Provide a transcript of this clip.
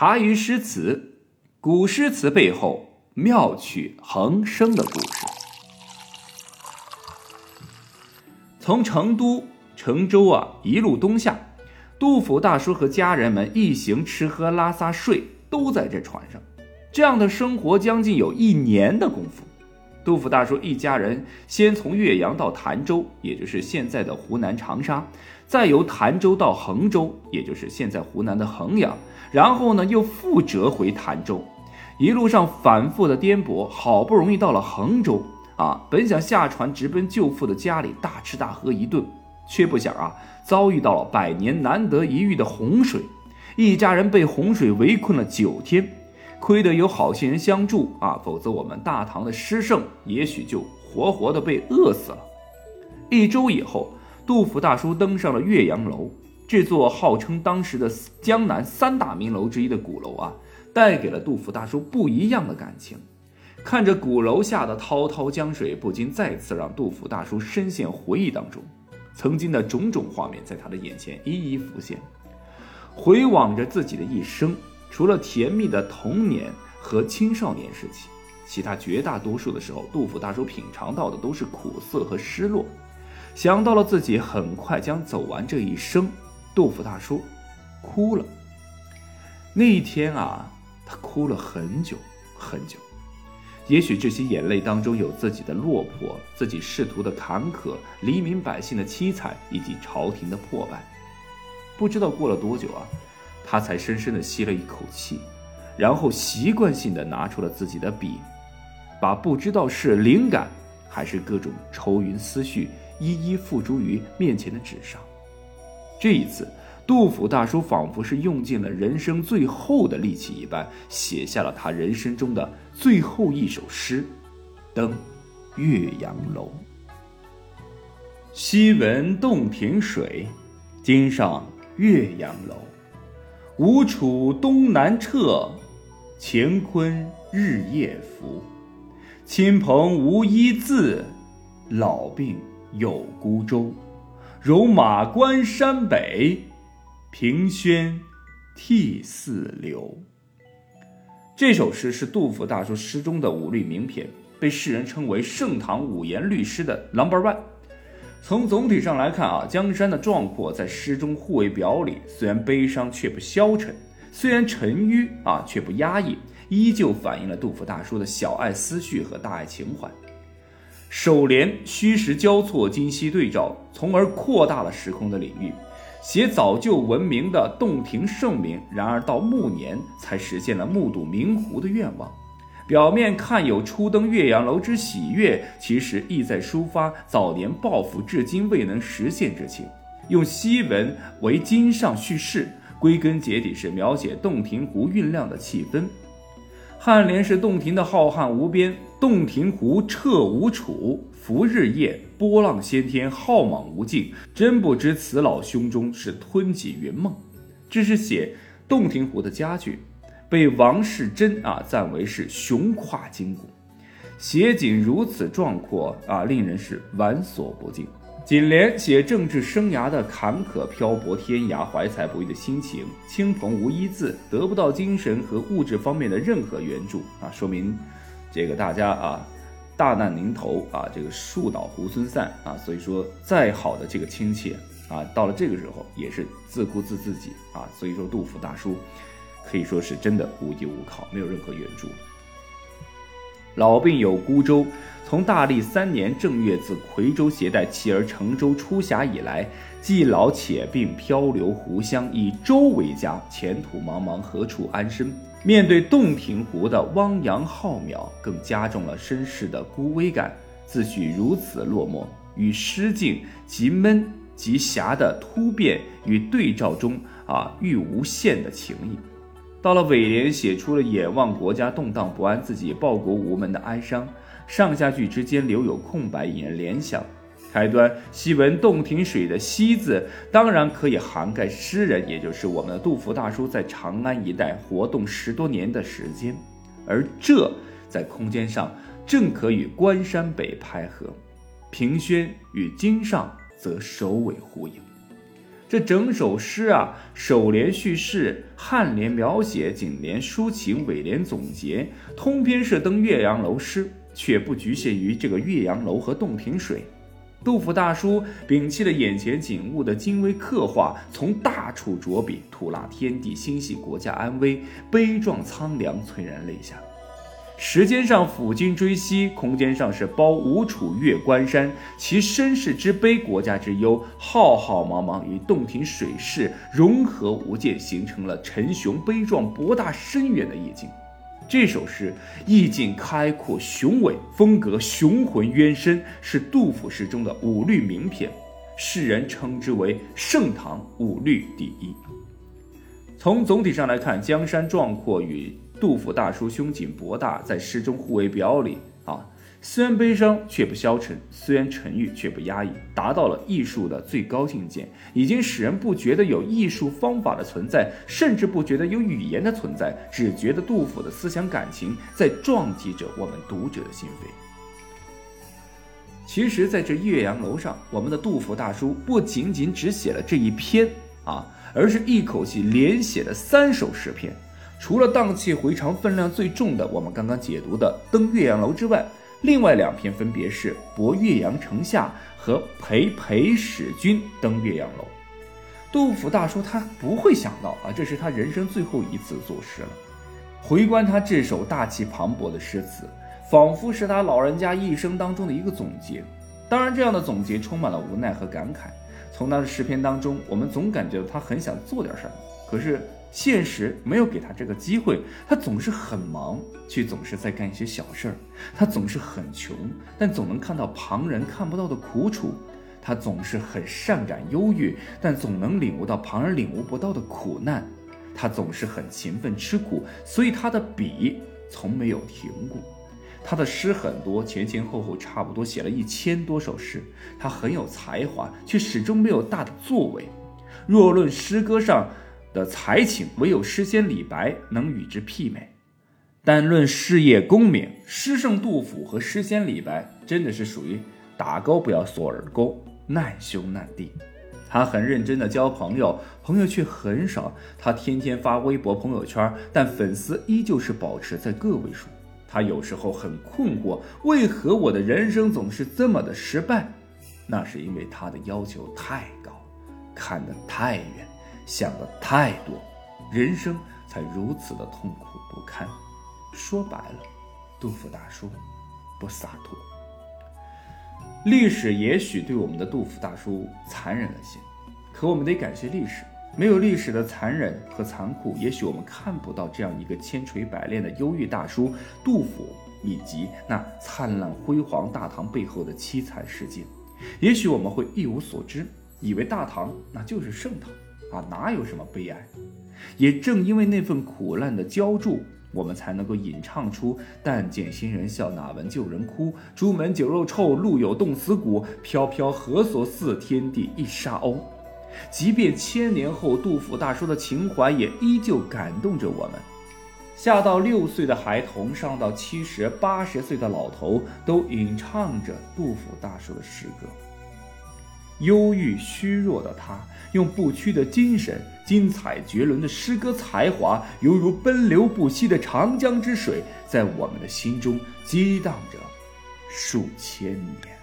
茶余诗词，古诗词背后妙趣横生的故事。从成都、成州啊一路东下，杜甫大叔和家人们一行吃喝拉撒睡都在这船上，这样的生活将近有一年的功夫。杜甫大叔一家人先从岳阳到潭州，也就是现在的湖南长沙，再由潭州到衡州，也就是现在湖南的衡阳，然后呢又复折回潭州，一路上反复的颠簸，好不容易到了衡州啊，本想下船直奔舅父的家里大吃大喝一顿，却不想啊遭遇到了百年难得一遇的洪水，一家人被洪水围困了九天。亏得有好心人相助啊，否则我们大唐的诗圣也许就活活的被饿死了。一周以后，杜甫大叔登上了岳阳楼，这座号称当时的江南三大名楼之一的鼓楼啊，带给了杜甫大叔不一样的感情。看着鼓楼下的滔滔江水，不禁再次让杜甫大叔深陷回忆当中，曾经的种种画面在他的眼前一一浮现，回望着自己的一生。除了甜蜜的童年和青少年时期，其他绝大多数的时候，杜甫大叔品尝到的都是苦涩和失落。想到了自己很快将走完这一生，杜甫大叔哭了。那一天啊，他哭了很久很久。也许这些眼泪当中有自己的落魄，自己仕途的坎坷，黎民百姓的凄惨，以及朝廷的破败。不知道过了多久啊。他才深深地吸了一口气，然后习惯性地拿出了自己的笔，把不知道是灵感还是各种愁云思绪一一付诸于面前的纸上。这一次，杜甫大叔仿佛是用尽了人生最后的力气一般，写下了他人生中的最后一首诗《登岳阳楼》：西闻洞庭水，今上岳阳楼。吴楚东南坼，乾坤日夜浮。亲朋无一字，老病有孤舟。戎马关山北，凭轩涕泗流。这首诗是杜甫大叔诗中的五律名篇，被世人称为盛唐五言律诗的 Number One。从总体上来看啊，江山的壮阔在诗中互为表里，虽然悲伤却不消沉，虽然沉郁啊却不压抑，依旧反映了杜甫大叔的小爱思绪和大爱情怀。首联虚实交错，今昔对照，从而扩大了时空的领域，写早就闻名的洞庭盛名，然而到暮年才实现了目睹明湖的愿望。表面看有初登岳阳楼之喜悦，其实意在抒发早年抱负至今未能实现之情。用西文为今上叙事，归根结底是描写洞庭湖酝酿的气氛。颔联是洞庭的浩瀚无边，洞庭湖彻无楚，浮日夜，波浪掀天，浩莽无尽。真不知此老胸中是吞几云梦。这是写洞庭湖的佳句。被王世贞啊赞为是雄跨筋骨，写景如此壮阔啊，令人是玩所不尽。锦联写政治生涯的坎坷漂泊天涯、怀才不遇的心情，亲朋无一字，得不到精神和物质方面的任何援助啊，说明这个大家啊大难临头啊，这个树倒猢狲散啊，所以说再好的这个亲戚啊，到了这个时候也是自顾自自己啊，所以说杜甫大叔。可以说是真的无依无靠，没有任何援助。老病有孤舟，从大历三年正月自夔州携带妻儿乘舟出峡以来，既老且病，漂流湖乡，以舟为家，前途茫茫，何处安身？面对洞庭湖的汪洋浩渺，更加重了身世的孤危感，自诩如此落寞，与诗境极闷极狭的突变与对照中啊，愈无限的情谊。到了尾联，写出了眼望国家动荡不安，自己报国无门的哀伤。上下句之间留有空白，引人联想。开端“西闻洞庭水”的“西”字，当然可以涵盖诗人，也就是我们的杜甫大叔在长安一带活动十多年的时间。而这在空间上正可与关山北拍合，平轩与京上则首尾呼应。这整首诗啊，首联叙事，颔联描写，颈联抒情，尾联总结，通篇是登岳阳楼诗，却不局限于这个岳阳楼和洞庭水。杜甫大叔摒弃了眼前景物的精微刻画，从大处着笔，吐纳天地心系国家安危，悲壮苍凉，催人泪下。时间上抚今追昔，空间上是包吴楚越关山，其身世之悲，国家之忧，浩浩茫茫与洞庭水势融合无间，形成了沉雄悲壮、博大深远的意境。这首诗意境开阔雄伟，风格雄浑渊深，是杜甫诗中的五律名篇，世人称之为盛唐五律第一。从总体上来看，江山壮阔与。杜甫大叔胸襟博大，在诗中互为表里啊。虽然悲伤，却不消沉；虽然沉郁，却不压抑，达到了艺术的最高境界，已经使人不觉得有艺术方法的存在，甚至不觉得有语言的存在，只觉得杜甫的思想感情在撞击着我们读者的心扉。其实，在这岳阳楼上，我们的杜甫大叔不仅仅只写了这一篇啊，而是一口气连写了三首诗篇。除了荡气回肠、分量最重的，我们刚刚解读的《登岳阳楼》之外，另外两篇分别是《博岳阳城下》和《陪裴使君登岳阳楼》。杜甫大叔他不会想到啊，这是他人生最后一次作诗了。回观他这首大气磅礴的诗词，仿佛是他老人家一生当中的一个总结。当然，这样的总结充满了无奈和感慨。从他的诗篇当中，我们总感觉到他很想做点什么，可是。现实没有给他这个机会，他总是很忙，却总是在干一些小事儿；他总是很穷，但总能看到旁人看不到的苦楚；他总是很善感忧郁，但总能领悟到旁人领悟不到的苦难；他总是很勤奋吃苦，所以他的笔从没有停过。他的诗很多，前前后后差不多写了一千多首诗。他很有才华，却始终没有大的作为。若论诗歌上，的才情，唯有诗仙李白能与之媲美。但论事业功名，诗圣杜甫和诗仙李白真的是属于打勾不要锁耳勾，难兄难弟。他很认真的交朋友，朋友却很少。他天天发微博朋友圈，但粉丝依旧是保持在个位数。他有时候很困惑，为何我的人生总是这么的失败？那是因为他的要求太高，看得太远。想的太多，人生才如此的痛苦不堪。说白了，杜甫大叔不洒脱。历史也许对我们的杜甫大叔残忍了些，可我们得感谢历史。没有历史的残忍和残酷，也许我们看不到这样一个千锤百炼的忧郁大叔杜甫，以及那灿烂辉煌大唐背后的凄惨世界。也许我们会一无所知，以为大唐那就是盛唐。啊，哪有什么悲哀？也正因为那份苦难的浇筑，我们才能够吟唱出“但见新人笑，哪闻旧人哭？朱门酒肉臭，路有冻死骨。飘飘何所似？天地一沙鸥。”即便千年后，杜甫大叔的情怀也依旧感动着我们。下到六岁的孩童，上到七十八十岁的老头，都吟唱着杜甫大叔的诗歌。忧郁虚弱的他，用不屈的精神、精彩绝伦的诗歌才华，犹如奔流不息的长江之水，在我们的心中激荡着数千年。